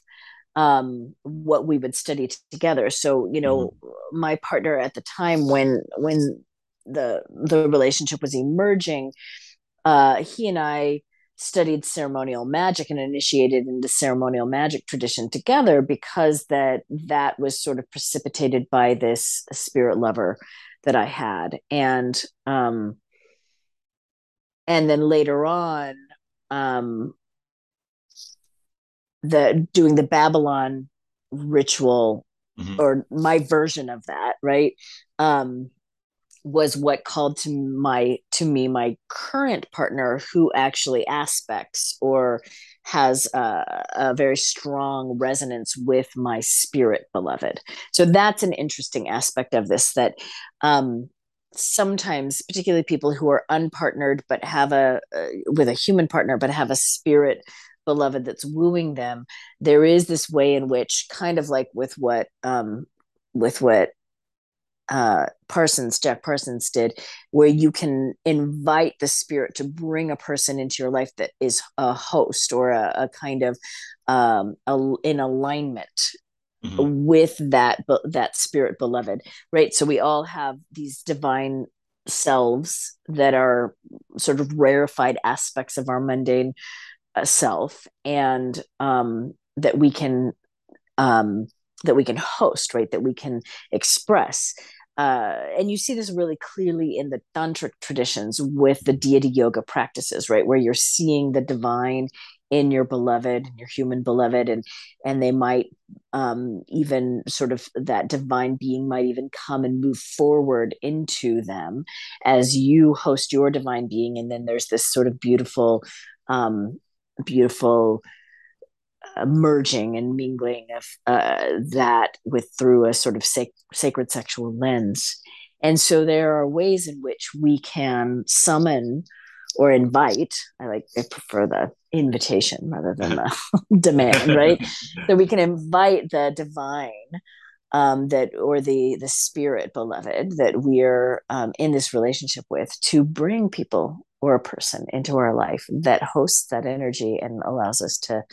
um, what we would study t- together. So, you know, mm-hmm. my partner at the time when when the the relationship was emerging, uh, he and I studied ceremonial magic and initiated into ceremonial magic tradition together because that that was sort of precipitated by this spirit lover that I had and um and then later on um the doing the Babalon ritual mm-hmm. or my version of that, right? Um, was what called to my to me my current partner who actually aspects or has a, a, very strong resonance with my spirit beloved so that's an interesting aspect of this that um, sometimes particularly people who are unpartnered but have a uh, with a human partner but have a spirit beloved that's wooing them there is this way in which kind of like with what um with what uh, Parsons, Jack Parsons did, where you can invite the spirit to bring a person into your life that is a host or a, a kind of um, a, in alignment mm-hmm. with that that spirit beloved, right? So we all have these divine selves that are sort of rarefied aspects of our mundane self, and um, that we can um, that we can host, right? That we can express. Uh, and you see this really clearly in the tantric traditions with the deity yoga practices, right? Where you're seeing the divine in your beloved, and your human beloved, and and they might um, even sort of that divine being might even come and move forward into them as you host your divine being, and then there's this sort of beautiful, um, beautiful merging and mingling of uh, that with through a sort of sac- sacred sexual lens. And so there are ways in which we can summon or invite. I like I prefer the invitation rather than the demand, right? so we can invite the divine um, that or the the spirit beloved that we're um, in this relationship with to bring people or a person into our life that hosts that energy and allows us to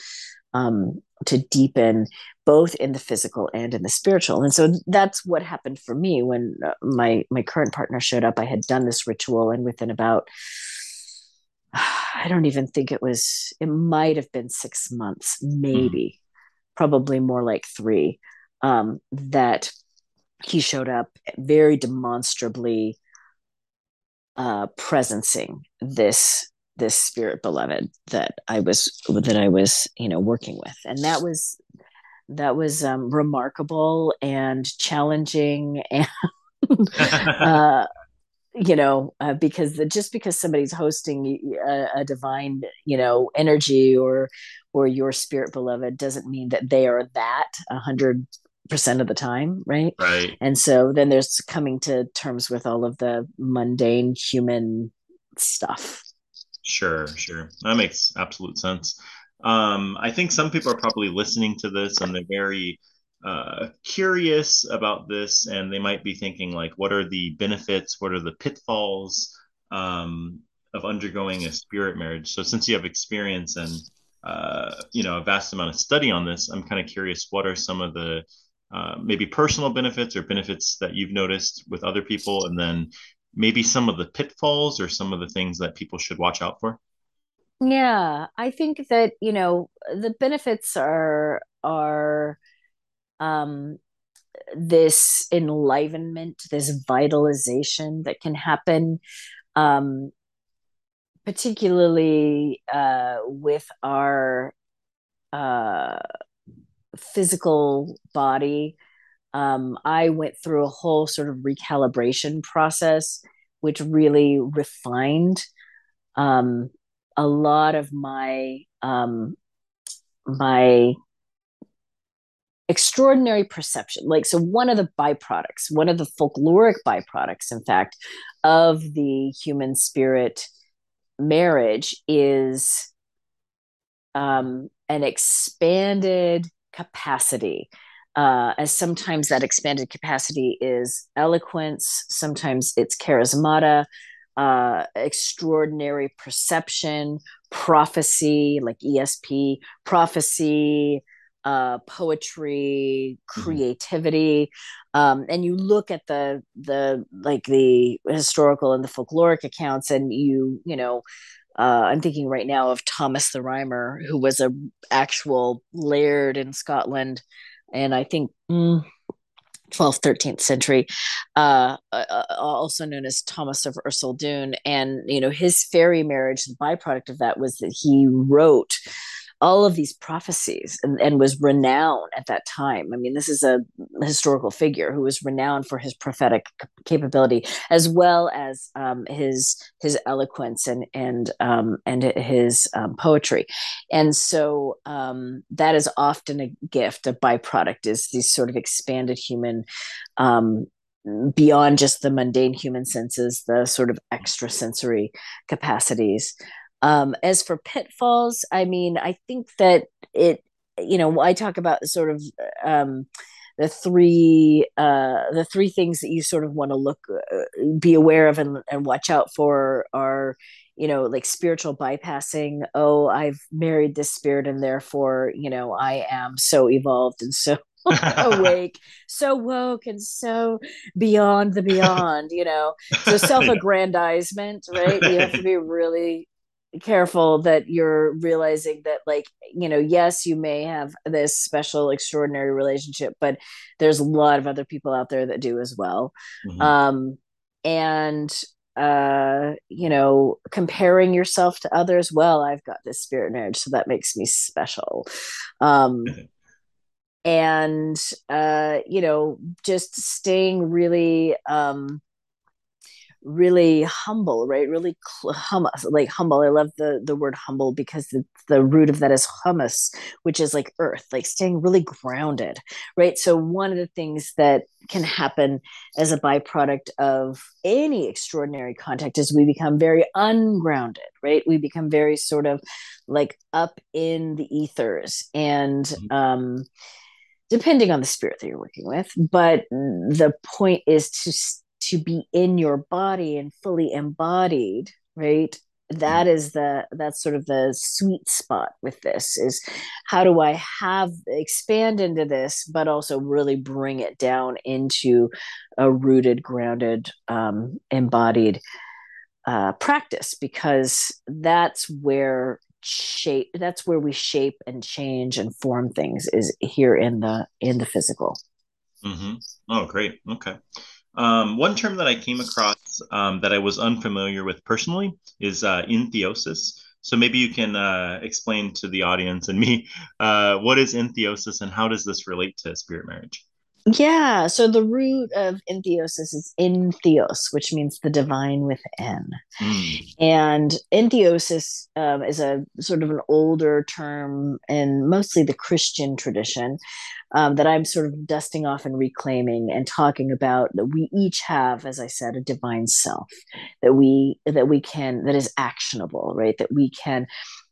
um, to deepen both in the physical and in the spiritual. And so that's what happened for me when uh, my my current partner showed up. I had done this ritual, and within about I don't even think it was. It might have been six months, maybe, mm. probably more like three. Um, that he showed up very demonstrably uh, presencing this this spirit beloved that I was that I was you know working with, and that was that was um, remarkable and challenging and uh, you know uh, because the, just because somebody's hosting a, a, divine you know energy or or your spirit beloved doesn't mean that they are that a hundred percent of the time right right and so then there's coming to terms with all of the mundane human stuff Sure, sure. That makes absolute sense. Um, I think some people are probably listening to this and they're very uh, curious about this, and they might be thinking like, what are the benefits? What are the pitfalls um, of undergoing a spirit marriage? So, since you have experience and uh, you know a vast amount of study on this, I'm kind of curious. What are some of the uh, maybe personal benefits or benefits that you've noticed with other people, and then maybe some of the pitfalls or some of the things that people should watch out for? Yeah, I think that, you know, the benefits are are um this enlivenment, this vitalization that can happen um particularly uh with our uh physical body um, I went through a whole sort of recalibration process, which really refined um, a lot of my um, my extraordinary perception. Like, so one of the byproducts, one of the folkloric byproducts, in fact, of the human spirit marriage is um, an expanded capacity uh, as sometimes that expanded capacity is eloquence, sometimes it's charismata, uh, extraordinary perception, prophecy, like ESP, prophecy, uh, poetry, mm-hmm. creativity. Um, and you look at the the like the historical and the folkloric accounts, and you you know. Uh, I'm thinking right now of Thomas the Rhymer, who was a actual laird in Scotland and I think mm, 12th, 13th century, uh, uh, uh, also known as Thomas of Ercildoune. And, you know, his fairy marriage, the byproduct of that was that he wrote all of these prophecies and, and was renowned at that time. I mean, this is a historical figure who was renowned for his prophetic capability as well as um, his his eloquence and and um, and his um, poetry. And so um, that is often a gift, a byproduct is these sort of expanded human um, beyond just the mundane human senses, the sort of extrasensory capacities Um, as for pitfalls, I mean, I think that it, you know, I talk about sort of um, the three uh, the three things that you sort of want to look uh, be aware of and, and watch out for are you know like spiritual bypassing. Oh i've married this spirit and therefore you know i am so evolved and so awake so woke and so beyond the beyond you know. So self-aggrandizement right? You have to be really careful that you're realizing that like you know yes you may have this special extraordinary relationship but there's a lot of other people out there that do as well. Mm-hmm. um and uh you know comparing yourself to others well i've got this spirit marriage so that makes me special. Um and uh you know just staying really um really humble, right? Really hum- like humble. I love the the word humble because the, the root of that is humus, which is like earth, like staying really grounded, right? So one of the things that can happen as a byproduct of any extraordinary contact is we become very ungrounded, right? We become very sort of like up in the ethers and mm-hmm. um depending on the spirit that you're working with but the point is to to be in your body and fully embodied right? That is the that's sort of the sweet spot with this is how do i have expand into this but also really bring it down into a rooted grounded um, embodied uh, practice because that's where shape that's where we shape and change and form things is here in the in the physical. Mm-hmm. oh great. Okay um, one term that I came across um, that I was unfamiliar with personally is uh, entheosis. So maybe you can uh, explain to the audience and me uh, what is entheosis and how does this relate to spirit marriage? Yeah, so the root of entheosis is entheos, which means the divine within. Mm. And entheosis um, is a sort of an older term in mostly the Christian tradition um, that I'm sort of dusting off and reclaiming and talking about that we each have, as I said, a divine self that we that we can that is actionable, right? That we can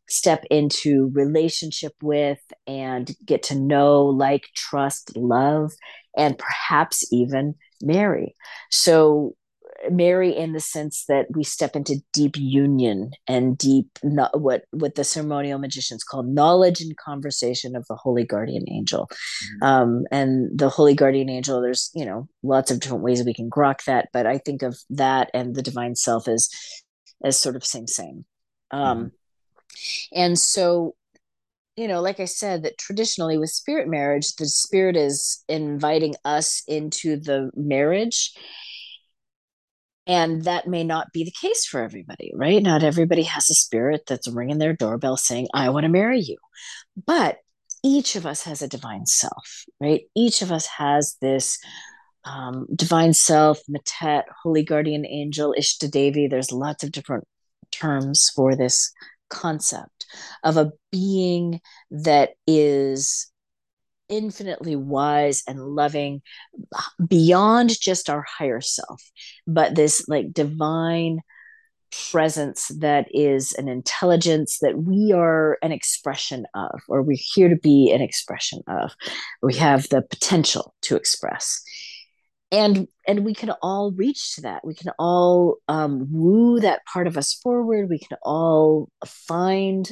step into relationship with and get to know, like, trust, love, and perhaps even marry. So marry, in the sense that we step into deep union and deep what what the ceremonial magicians call knowledge and conversation of the holy guardian angel mm-hmm. um, and the holy guardian angel there's you know lots of different ways we can grok that but i think of that and the divine self as as sort of same same um, mm-hmm. and so you know, like I said, that traditionally with spirit marriage, the spirit is inviting us into the marriage and that may not be the case for everybody, right? Not everybody has a spirit that's ringing their doorbell saying, I want to marry you. But each of us has a divine self, right? Each of us has this um, divine self, Matet, holy guardian angel, Ishtadevi. There's lots of different terms for this concept of a being that is infinitely wise and loving beyond just our higher self, but this like divine presence that is an intelligence that we are an expression of, or we're here to be an expression of. We have the potential to express. And and we can all reach to that. We can all um, woo that part of us forward. We can all find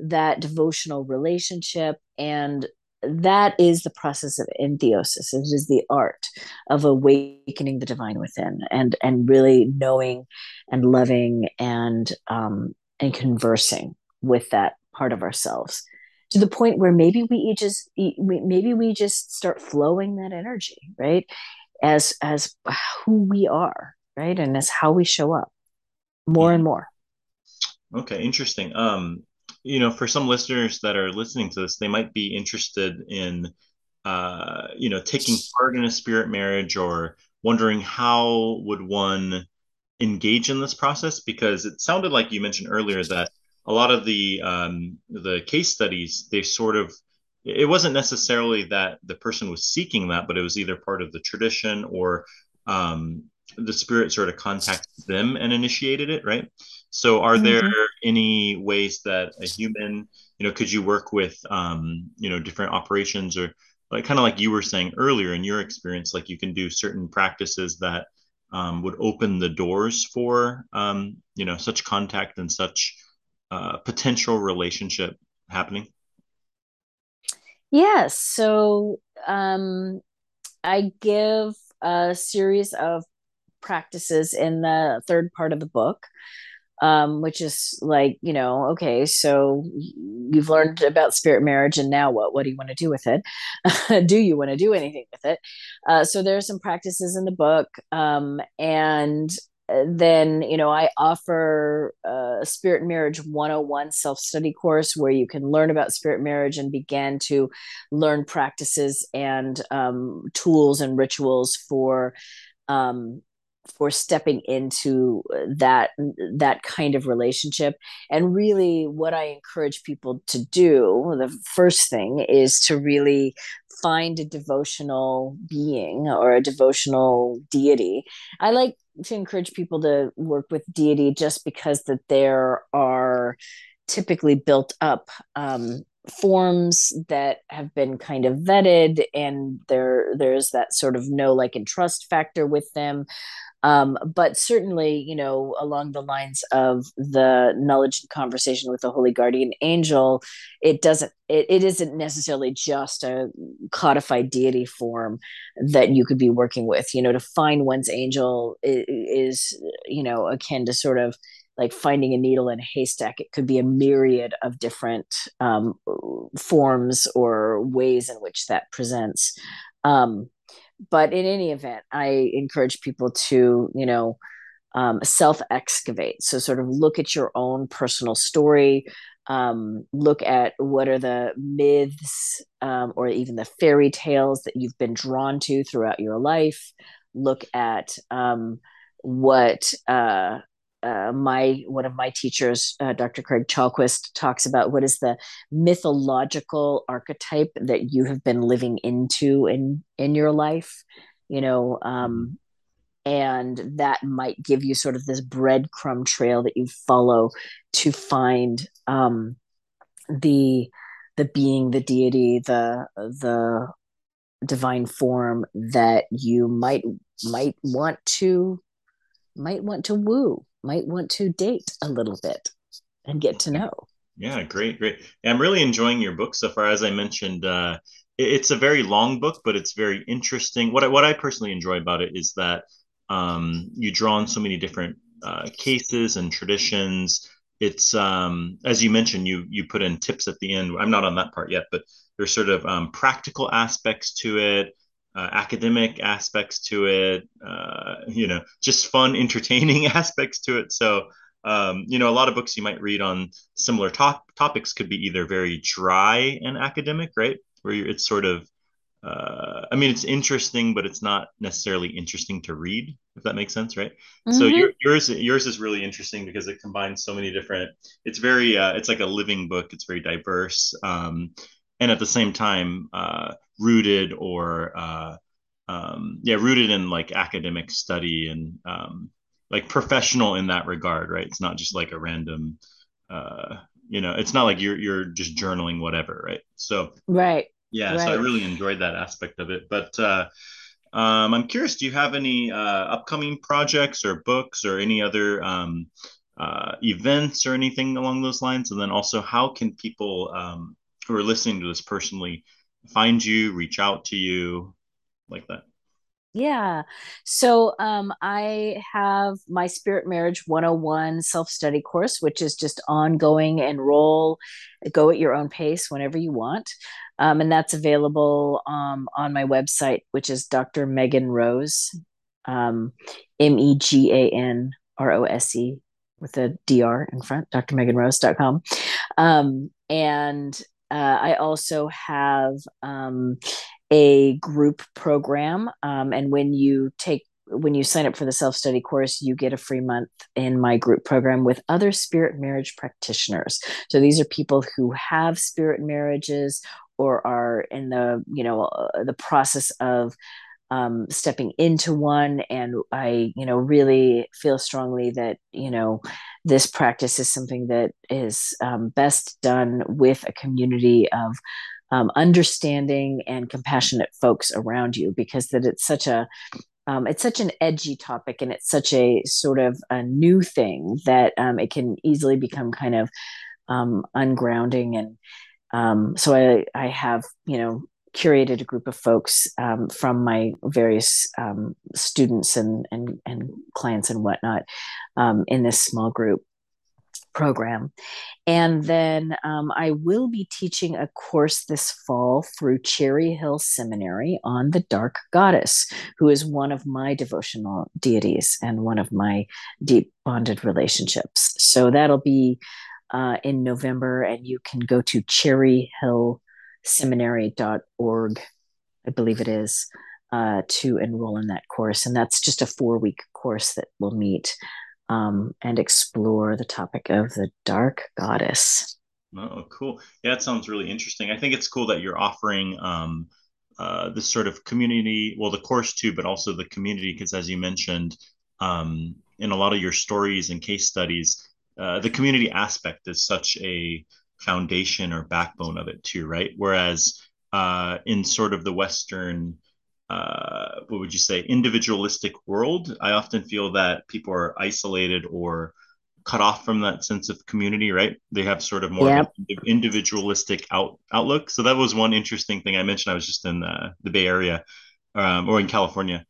that devotional relationship and that is the process of entheosis. It is the art of awakening the divine within and and really knowing and loving and um, and conversing with that part of ourselves to the point where maybe we just maybe we just start flowing that energy right as as who we are right? And as how we show up more and more. Okay interesting. Um you know, for some listeners that are listening to this, they might be interested in, uh, you know, taking part in a spirit marriage or wondering how would one engage in this process because it sounded like you mentioned earlier that a lot of the um, the case studies they sort of it wasn't necessarily that the person was seeking that but it was either part of the tradition or um, the spirit sort of contacted them and initiated it right So, are mm-hmm. there any ways that a human, you know, could you work with, um, you know, different operations or like kind of like you were saying earlier in your experience, like you can do certain practices that um, would open the doors for, um, you know, such contact and such uh, potential relationship happening? Yes. So um, I give a series of practices in the third part of the book um, which is like, you know, okay, so you've learned about spirit marriage, and now what? What do you want to do with it? do you want to do anything with it? Uh, so there are some practices in the book, um, and then you know i offer a spirit marriage 101 self-study course where you can learn about spirit marriage and begin to learn practices and um, tools and rituals for um, for stepping into that that kind of relationship. And really what i encourage people to do the first thing is to really find a devotional being or a devotional deity. I like to encourage people to work with deity just because that there are typically built up um, forms that have been kind of vetted and there there's that sort of know like and trust factor with them um, but certainly, you know, along the lines of the knowledge and conversation with the holy guardian angel, it doesn't, it, it isn't necessarily just a codified deity form that you could be working with. You know, to find one's angel is, you know, akin to sort of like finding a needle in a haystack. It could be a myriad of different um, forms or ways in which that presents. Um, but in any event i encourage people to you know um, self excavate so sort of look at your own personal story. Um, look at what are the myths um, or even the fairy tales that you've been drawn to throughout your life. Look at um, what uh, uh, my one of my teachers, uh, Dr. Craig Chalquist, talks about what is the mythological archetype that you have been living into in in your life, you know, um, and that might give you sort of this breadcrumb trail that you follow to find um, the the being, the deity, the the divine form that you might might want to might want to woo might want to date a little bit and get to know. Yeah, great, great. I'm really enjoying your book so far. As I mentioned, uh, it's a very long book, but it's very interesting. What I, what I personally enjoy about it is that um, you draw on so many different uh, cases and traditions. It's um, as you mentioned, you you put in tips at the end. I'm not on that part yet, but there's sort of um, practical aspects to it uh, academic aspects to it, uh, you know, just fun, entertaining aspects to it. So, um, you know, a lot of books you might read on similar top topics could be either very dry and academic, right? Where it's sort of, uh, I mean, it's interesting, but it's not necessarily interesting to read, if that makes sense, right? Mm-hmm. So your, yours, yours is really interesting because it combines so many different. It's very, uh, it's like a living book. It's very diverse. Um, and at the same time uh, rooted or uh, um, yeah rooted in like academic study and um, like professional in that regard right? It's not just like a random uh, you know it's not like you're you're just journaling whatever right? So right. yeah right. so i really enjoyed that aspect of it. But uh, um, i'm curious do you have any uh, upcoming projects or books or any other um, uh, events or anything along those lines? And then also how can people um, who are listening to this personally find you, reach out to you, like that? Yeah. So um, I have my Spirit Marriage 101 self study course, which is just ongoing. Enroll, go at your own pace whenever you want. Um, and that's available um, on my website, which is Dr. Megan Rose, um, M E G A N R O S E with a DR in front, drmeganrose.com. Um, and uh, I also have um, a group program, um, and when you take when you sign up for the self study course, you get a free month in my group program with other spirit marriage practitioners. So these are people who have spirit marriages or are in the you know uh, the process of um, stepping into one. And I, you know, really feel strongly that, you know, this practice is something that is um, best done with a community of um, understanding and compassionate folks around you because that it's such a um, it's such an edgy topic and it's such a sort of a new thing that um, it can easily become kind of um, ungrounding and um, so I, I have you know curated a group of folks um, from my various um, students and, and, and clients and whatnot um, in this small group program. And then um, I will be teaching a course this fall through Cherry Hill Seminary on the Dark Goddess, who is one of my devotional deities and one of my deep bonded relationships. So that'll be uh, in November, and you can go to Cherry Hill seminary.org, I believe it is, uh, to enroll in that course. And that's just a four week course that will meet um, and explore the topic of the dark goddess. Oh, cool. Yeah, that sounds really interesting. I think it's cool that you're offering um, uh, this sort of community, well, the course too, but also the community, because as you mentioned, um, in a lot of your stories and case studies, uh, the community aspect is such a foundation or backbone of it too, right? Whereas uh, in sort of the Western, uh, what would you say, individualistic world, I often feel that people are isolated or cut off from that sense of community, right? They have sort of more yep. of individualistic out, outlook. So that was one interesting thing I mentioned. I was just in the, the Bay Area um, or in California.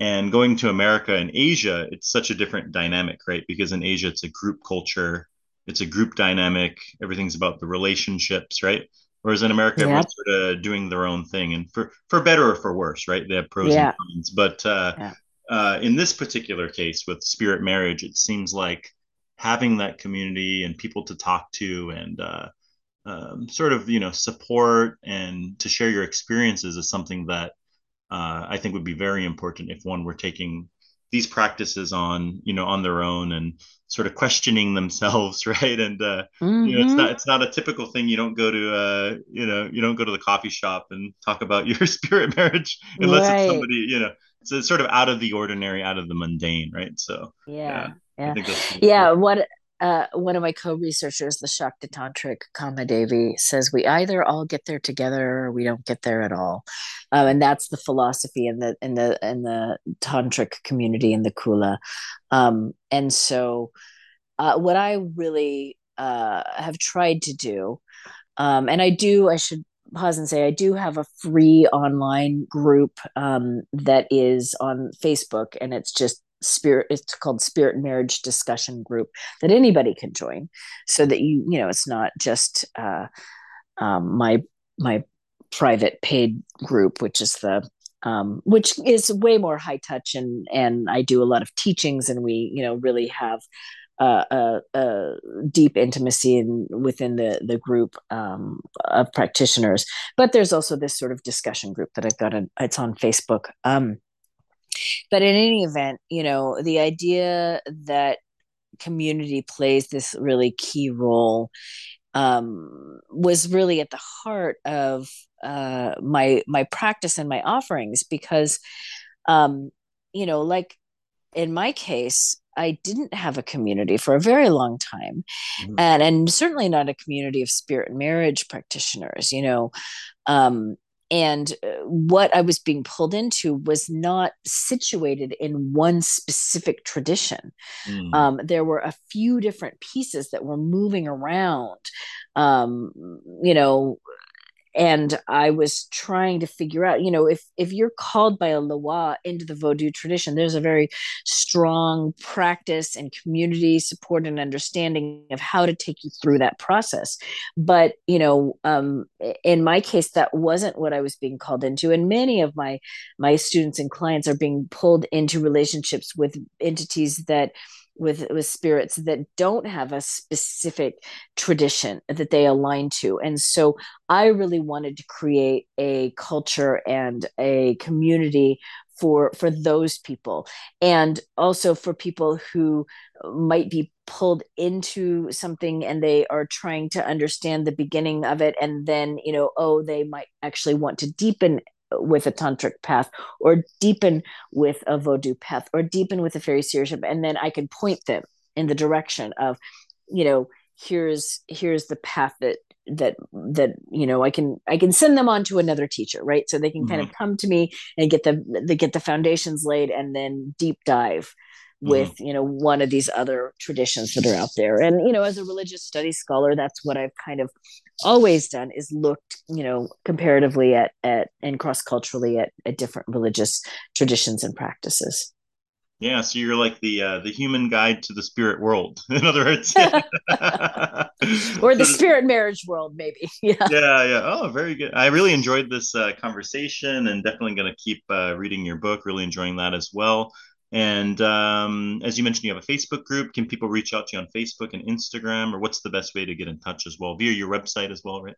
And going to America and Asia, it's such a different dynamic, right? Because in Asia, it's a group culture it's a group dynamic. Everything's about the relationships, right? Whereas in America, everyone's sort of doing their own thing, and for for better or for worse, right? They have pros yeah. and cons. But uh, yeah. uh, in this particular case with spirit marriage, it seems like having that community and people to talk to and uh, um, sort of you know support and to share your experiences is something that uh, I think would be very important if one were taking these practices on you know on their own and sort of questioning themselves right? And uh mm-hmm. you know it's not it's not a typical thing. You don't go to uh you know you don't go to the coffee shop and talk about your spirit marriage unless right. it's somebody you know it's, it's sort of out of the ordinary out of the mundane right? So yeah. yeah yeah, yeah what uh, one of my co-researchers, the Shakti Tantric Kamadevi, says we either all get there together or we don't get there at all, um, and that's the philosophy in the in the in the tantric community in the Kula, um, and so uh, what I really uh, have tried to do, um, and I do, I should pause and say I do have a free online group um, that is on Facebook, and it's just spirit it's called spirit marriage discussion group that anybody can join so that you you know it's not just uh, um, my my private paid group which is the um, which is way more high touch and and I do a lot of teachings and we you know really have uh, deep intimacy in within the the group um, of practitioners. But there's also this sort of discussion group that I've got. A, it's on Facebook. Um, but in any event, you know, the idea that community plays this really key role um, was really at the heart of uh, my my practice and my offerings because, um, you know, like in my case, I didn't have a community for a very long time, mm-hmm. and and certainly not a community of spirit and marriage practitioners. You know, um, and uh, what I was being pulled into was not situated in one specific tradition. Mm. Um, there were a few different pieces that were moving around. Um, you know, and I was trying to figure out, you know, if if you're called by a Loa into the Vodou tradition, there's a very strong practice and community support and understanding of how to take you through that process. But you know, um, in my case, that wasn't what I was being called into, and many of my my students and clients are being pulled into relationships with entities that with with spirits that don't have a specific tradition that they align to. And so i really wanted to create a culture and a community for for those people. And also for people who might be pulled into something and they are trying to understand the beginning of it. And then you know oh they might actually want to deepen with a tantric path or deepen with a vodou path or deepen with a fairy seership and then i can point them in the direction of you know here's here's the path that that that you know i can i can send them on to another teacher right so they can mm-hmm. kind of mm-hmm. come to me and get the they get the foundations laid and then deep dive with mm-hmm. you know one of these other traditions that are out there and you know as a religious studies scholar that's what i've kind of always done is looked you know comparatively at at and cross culturally at, at different religious traditions and practices yeah, so you're like the uh, the human guide to the spirit world. In other words, or the spirit marriage world, maybe. Yeah. Yeah, yeah. Oh, very good. I really enjoyed this uh, conversation, and definitely going to keep uh, reading your book. Really enjoying that as well. And um, as you mentioned, you have a Facebook group. Can people reach out to you on Facebook and Instagram, or what's the best way to get in touch as well? Via your website as well, right?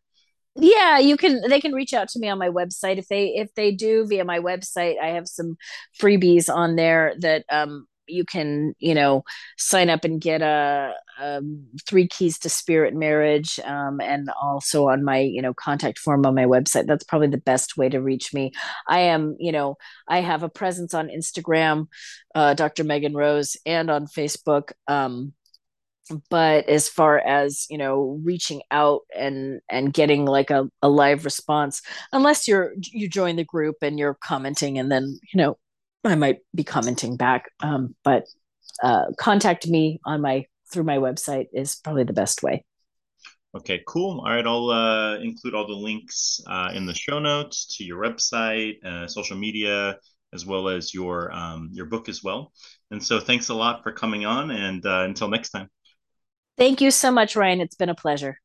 yeah you can they can reach out to me on my website if they if they do via my website i have some freebies on there that um you can you know sign up and get a, a three keys to spirit marriage um, and also on my you know contact form on my website. That's probably the best way to reach me. I am you know i have a presence on instagram uh, dr megan rose and on facebook um, but as far as you know reaching out and and getting like a, a live response unless you're you join the group and you're commenting and then you know i might be commenting back um, but uh, contact me on my through my website is probably the best way okay cool all right i'll uh, include all the links uh, in the show notes to your website uh, social media as well as your um, your book as well and so thanks a lot for coming on and uh, until next time Thank you so much, Ryan. It's been a pleasure.